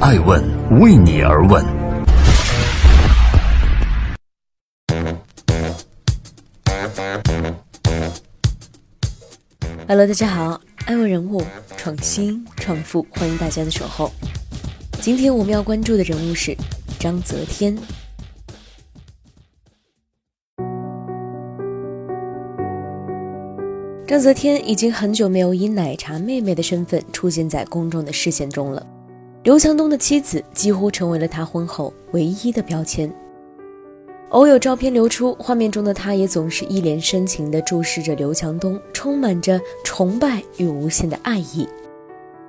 爱问为你而问。Hello，大家好，爱问人物创新创富，欢迎大家的守候。今天我们要关注的人物是章泽天。章泽天已经很久没有以奶茶妹妹的身份出现在公众的视线中了。刘强东的妻子几乎成为了他婚后唯一的标签。偶有照片流出，画面中的他也总是一脸深情地注视着刘强东，充满着崇拜与无限的爱意。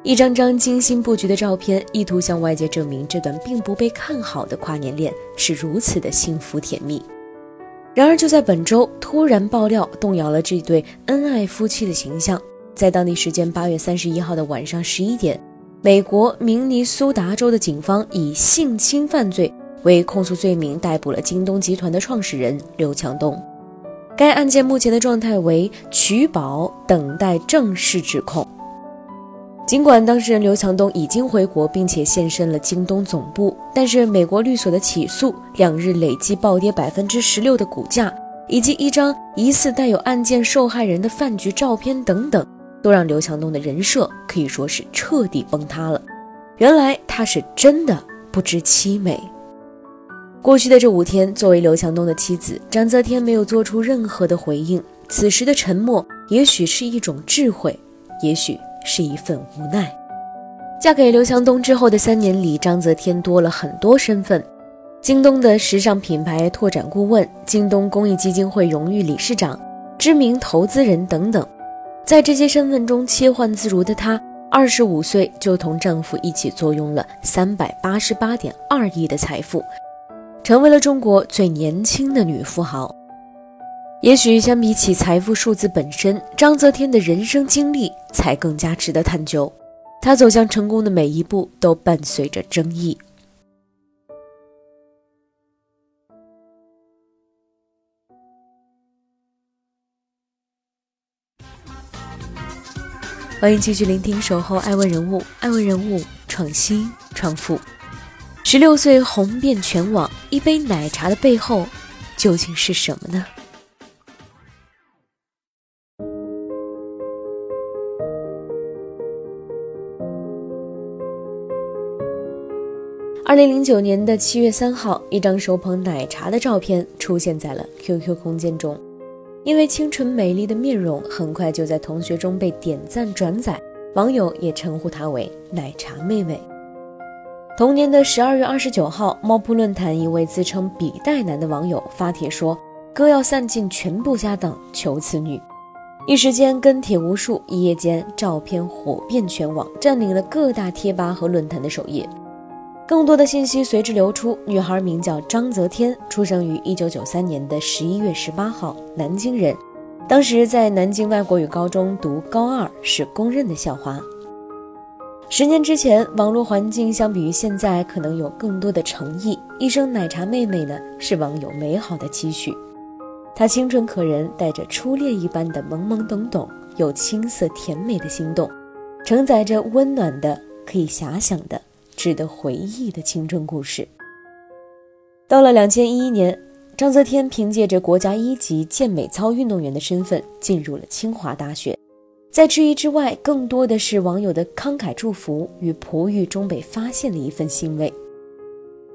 一张张精心布局的照片，意图向外界证明这段并不被看好的跨年恋是如此的幸福甜蜜。然而，就在本周，突然爆料动摇了这对恩爱夫妻的形象。在当地时间八月三十一号的晚上十一点，美国明尼苏达州的警方以性侵犯罪为控诉罪名逮捕了京东集团的创始人刘强东。该案件目前的状态为取保，等待正式指控。尽管当事人刘强东已经回国，并且现身了京东总部，但是美国律所的起诉、两日累计暴跌百分之十六的股价，以及一张疑似带有案件受害人的饭局照片等等，都让刘强东的人设可以说是彻底崩塌了。原来他是真的不知凄美。过去的这五天，作为刘强东的妻子，张泽天没有做出任何的回应。此时的沉默，也许是一种智慧，也许。是一份无奈。嫁给刘强东之后的三年里，章泽天多了很多身份：京东的时尚品牌拓展顾问、京东公益基金会荣誉理事长、知名投资人等等。在这些身份中切换自如的她，二十五岁就同丈夫一起坐拥了三百八十八点二亿的财富，成为了中国最年轻的女富豪。也许相比起财富数字本身，章泽天的人生经历才更加值得探究。他走向成功的每一步都伴随着争议。欢迎继续聆听《守候爱问人物》，爱问人物创新创富。十六岁红遍全网，一杯奶茶的背后究竟是什么呢？二零零九年的七月三号，一张手捧奶茶的照片出现在了 QQ 空间中。因为清纯美丽的面容，很快就在同学中被点赞转载，网友也称呼她为“奶茶妹妹”。同年的十二月二十九号，猫扑论坛一位自称“笔袋男”的网友发帖说：“哥要散尽全部家当求此女”，一时间跟帖无数，一夜间照片火遍全网，占领了各大贴吧和论坛的首页。更多的信息随之流出。女孩名叫张泽天，出生于一九九三年的十一月十八号，南京人。当时在南京外国语高中读高二，是公认的校花。十年之前，网络环境相比于现在可能有更多的诚意。一声奶茶妹妹呢，是网友美好的期许。她清纯可人，带着初恋一般的懵懵懂懂，有青涩甜美的心动，承载着温暖的可以遐想的。值得回忆的青春故事。到了两千一一年，章泽天凭借着国家一级健美操运动员的身份进入了清华大学。在质疑之外，更多的是网友的慷慨祝福与璞玉中被发现的一份欣慰。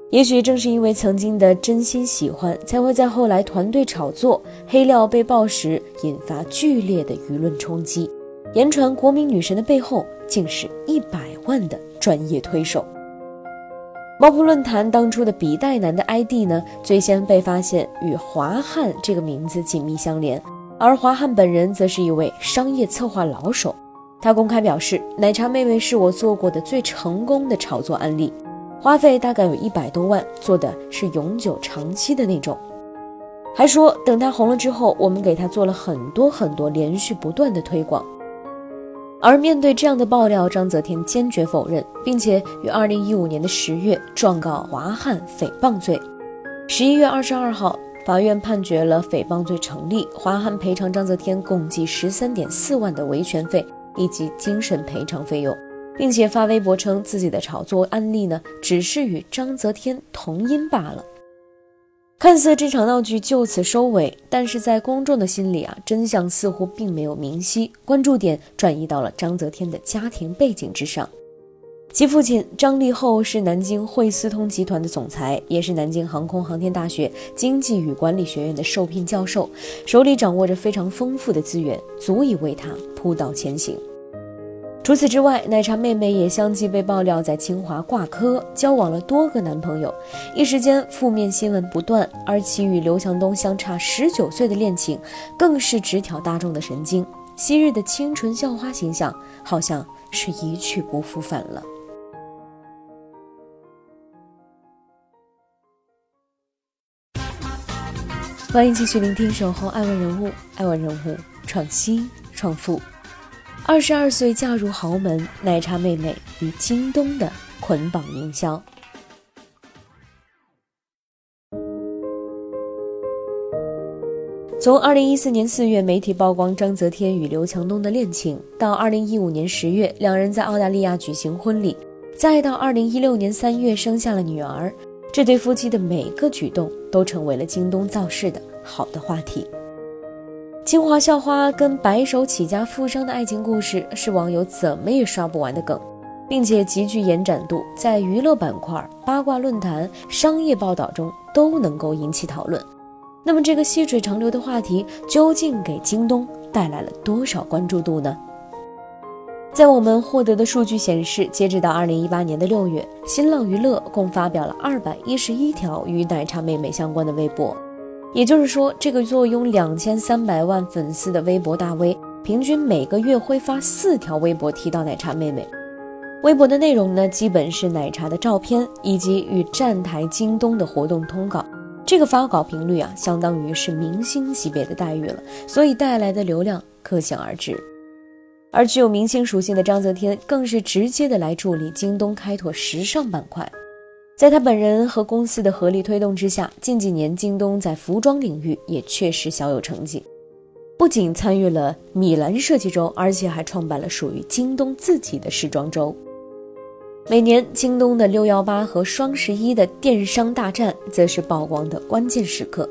也许正是因为曾经的真心喜欢，才会在后来团队炒作、黑料被爆时引发剧烈的舆论冲击。言传国民女神的背后，竟是一百万的专业推手。猫扑论坛当初的笔袋男的 ID 呢，最先被发现与华汉这个名字紧密相连，而华汉本人则是一位商业策划老手。他公开表示：“奶茶妹妹是我做过的最成功的炒作案例，花费大概有一百多万，做的是永久长期的那种。”还说等他红了之后，我们给他做了很多很多连续不断的推广。而面对这样的爆料，章泽天坚决否认，并且于二零一五年的十月状告华汉诽谤罪。十一月二十二号，法院判决了诽谤罪成立，华汉赔偿章泽天共计十三点四万的维权费以及精神赔偿费用。并且发微博称自己的炒作案例呢，只是与章泽天同音罢了。看似这场闹剧就此收尾，但是在公众的心里啊，真相似乎并没有明晰，关注点转移到了章泽天的家庭背景之上。其父亲张立厚是南京汇思通集团的总裁，也是南京航空航天大学经济与管理学院的受聘教授，手里掌握着非常丰富的资源，足以为他铺道前行。除此之外，奶茶妹妹也相继被爆料在清华挂科，交往了多个男朋友，一时间负面新闻不断。而其与刘强东相差十九岁的恋情，更是直挑大众的神经。昔日的清纯校花形象，好像是一去不复返了。欢迎继续聆听《守候爱问人物》，爱问人物创新创富。二十二岁嫁入豪门，奶茶妹妹与京东的捆绑营销。从二零一四年四月媒体曝光章泽天与刘强东的恋情，到二零一五年十月两人在澳大利亚举行婚礼，再到二零一六年三月生下了女儿。这对夫妻的每个举动都成为了京东造势的好的话题。清华校花跟白手起家富商的爱情故事是网友怎么也刷不完的梗，并且极具延展度，在娱乐板块、八卦论坛、商业报道中都能够引起讨论。那么，这个细水长流的话题究竟给京东带来了多少关注度呢？在我们获得的数据显示，截止到二零一八年的六月，新浪娱乐共发表了二百一十一条与奶茶妹妹相关的微博。也就是说，这个坐拥两千三百万粉丝的微博大 V，平均每个月会发四条微博提到奶茶妹妹。微博的内容呢，基本是奶茶的照片以及与站台京东的活动通告。这个发稿频率啊，相当于是明星级别的待遇了，所以带来的流量可想而知。而具有明星属性的章泽天，更是直接的来助力京东开拓时尚板块。在他本人和公司的合力推动之下，近几年京东在服装领域也确实小有成绩，不仅参与了米兰设计周，而且还创办了属于京东自己的时装周。每年京东的六幺八和双十一的电商大战，则是曝光的关键时刻，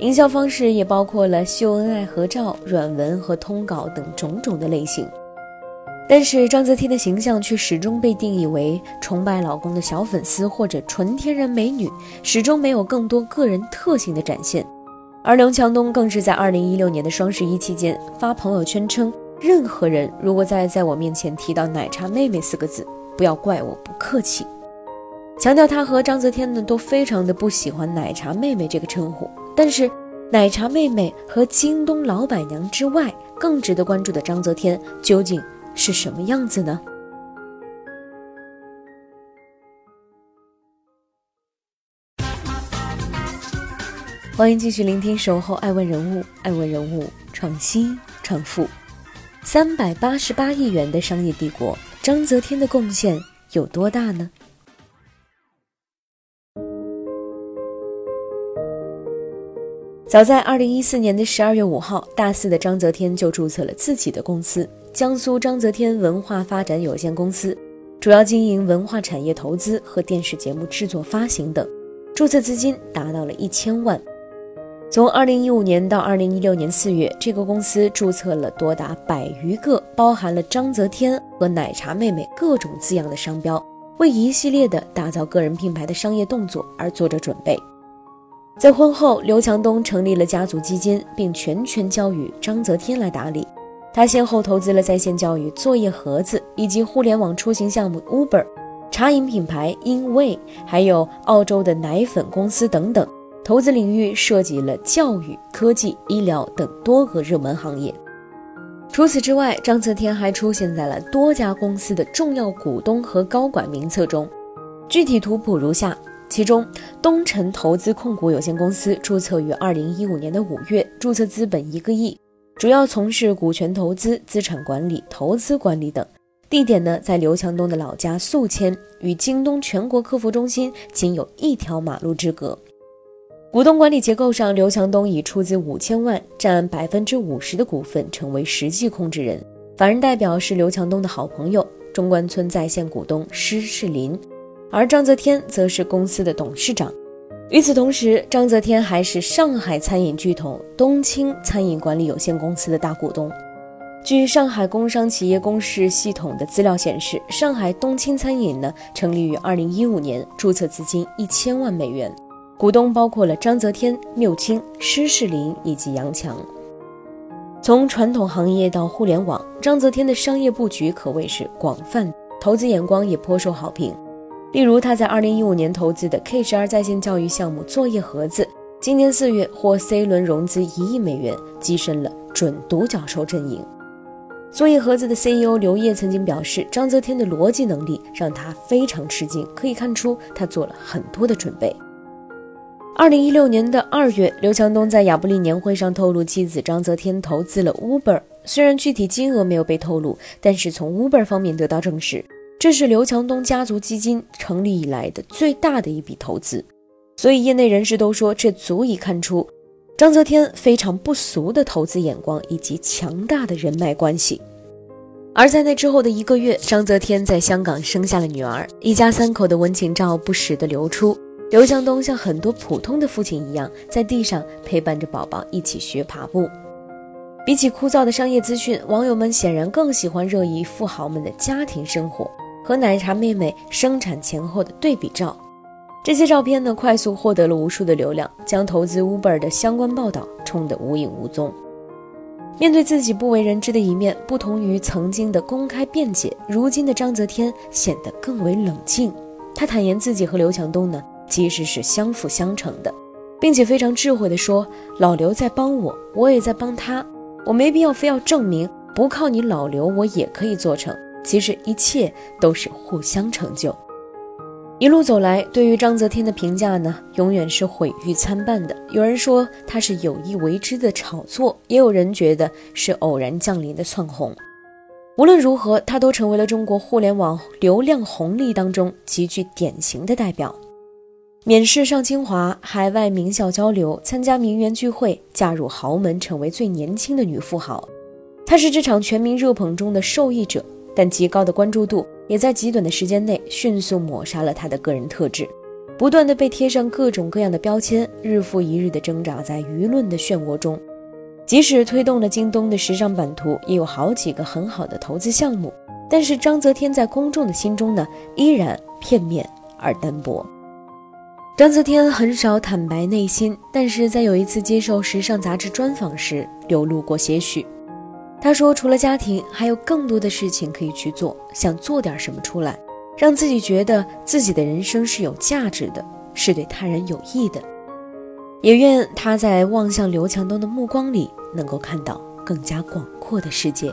营销方式也包括了秀恩爱合照、软文和通稿等种种的类型。但是章泽天的形象却始终被定义为崇拜老公的小粉丝或者纯天然美女，始终没有更多个人特性的展现。而刘强东更是在二零一六年的双十一期间发朋友圈称：“任何人如果再在我面前提到‘奶茶妹妹’四个字，不要怪我不客气。”强调他和章泽天呢都非常的不喜欢“奶茶妹妹”这个称呼。但是，奶茶妹妹和京东老板娘之外，更值得关注的章泽天究竟？是什么样子呢？欢迎继续聆听《守候爱问人物》，爱问人物创新创富，三百八十八亿元的商业帝国，章泽天的贡献有多大呢？早在二零一四年的十二月五号，大四的章泽天就注册了自己的公司。江苏章泽天文化发展有限公司主要经营文化产业投资和电视节目制作发行等，注册资金达到了一千万。从二零一五年到二零一六年四月，这个公司注册了多达百余个包含了章泽天和奶茶妹妹各种字样的商标，为一系列的打造个人品牌的商业动作而做着准备。在婚后，刘强东成立了家族基金，并全权交予章泽天来打理。他先后投资了在线教育作业盒子，以及互联网出行项目 Uber、茶饮品牌 InWay，还有澳洲的奶粉公司等等。投资领域涉及了教育、科技、医疗等多个热门行业。除此之外，张泽天还出现在了多家公司的重要股东和高管名册中。具体图谱如下：其中，东辰投资控股有限公司注册于二零一五年的五月，注册资本一个亿。主要从事股权投资、资产管理、投资管理等，地点呢在刘强东的老家宿迁，与京东全国客服中心仅有一条马路之隔。股东管理结构上，刘强东以出资五千万，占百分之五十的股份，成为实际控制人。法人代表是刘强东的好朋友，中关村在线股东施世林，而章泽天则是公司的董事长。与此同时，章泽天还是上海餐饮巨头东青餐饮管理有限公司的大股东。据上海工商企业公示系统的资料显示，上海东青餐饮呢成立于二零一五年，注册资金一千万美元，股东包括了章泽天、缪清、施世林以及杨强。从传统行业到互联网，章泽天的商业布局可谓是广泛，投资眼光也颇受好评。例如，他在2015年投资的 K 十二在线教育项目作业盒子，今年四月获 C 轮融资一亿美元，跻身了准独角兽阵营。作业盒子的 CEO 刘烨曾经表示，章泽天的逻辑能力让他非常吃惊，可以看出他做了很多的准备。二零一六年的二月，刘强东在亚布力年会上透露，妻子章泽天投资了 Uber。虽然具体金额没有被透露，但是从 Uber 方面得到证实，这是刘强东家族基金成立以来的最大的一笔投资。所以，业内人士都说，这足以看出章泽天非常不俗的投资眼光以及强大的人脉关系。而在那之后的一个月，章泽天在香港生下了女儿，一家三口的温情照不时的流出。刘强东像很多普通的父亲一样，在地上陪伴着宝宝一起学爬步。比起枯燥的商业资讯，网友们显然更喜欢热议富豪们的家庭生活和奶茶妹妹生产前后的对比照。这些照片呢，快速获得了无数的流量，将投资 Uber 的相关报道冲得无影无踪。面对自己不为人知的一面，不同于曾经的公开辩解，如今的章泽天显得更为冷静。他坦言自己和刘强东呢。其实是相辅相成的，并且非常智慧地说：“老刘在帮我，我也在帮他，我没必要非要证明，不靠你老刘，我也可以做成。其实一切都是互相成就。”一路走来，对于章泽天的评价呢，永远是毁誉参半的。有人说他是有意为之的炒作，也有人觉得是偶然降临的窜红。无论如何，他都成为了中国互联网流量红利当中极具典型的代表。免试上清华，海外名校交流，参加名媛聚会，嫁入豪门，成为最年轻的女富豪。她是这场全民热捧中的受益者，但极高的关注度也在极短的时间内迅速抹杀了他的个人特质，不断的被贴上各种各样的标签，日复一日的挣扎在舆论的漩涡中。即使推动了京东的时尚版图，也有好几个很好的投资项目，但是章泽天在公众的心中呢，依然片面而单薄。章泽天很少坦白内心，但是在有一次接受时尚杂志专访时，流露过些许。他说：“除了家庭，还有更多的事情可以去做，想做点什么出来，让自己觉得自己的人生是有价值的，是对他人有益的。也愿他在望向刘强东的目光里，能够看到更加广阔的世界。”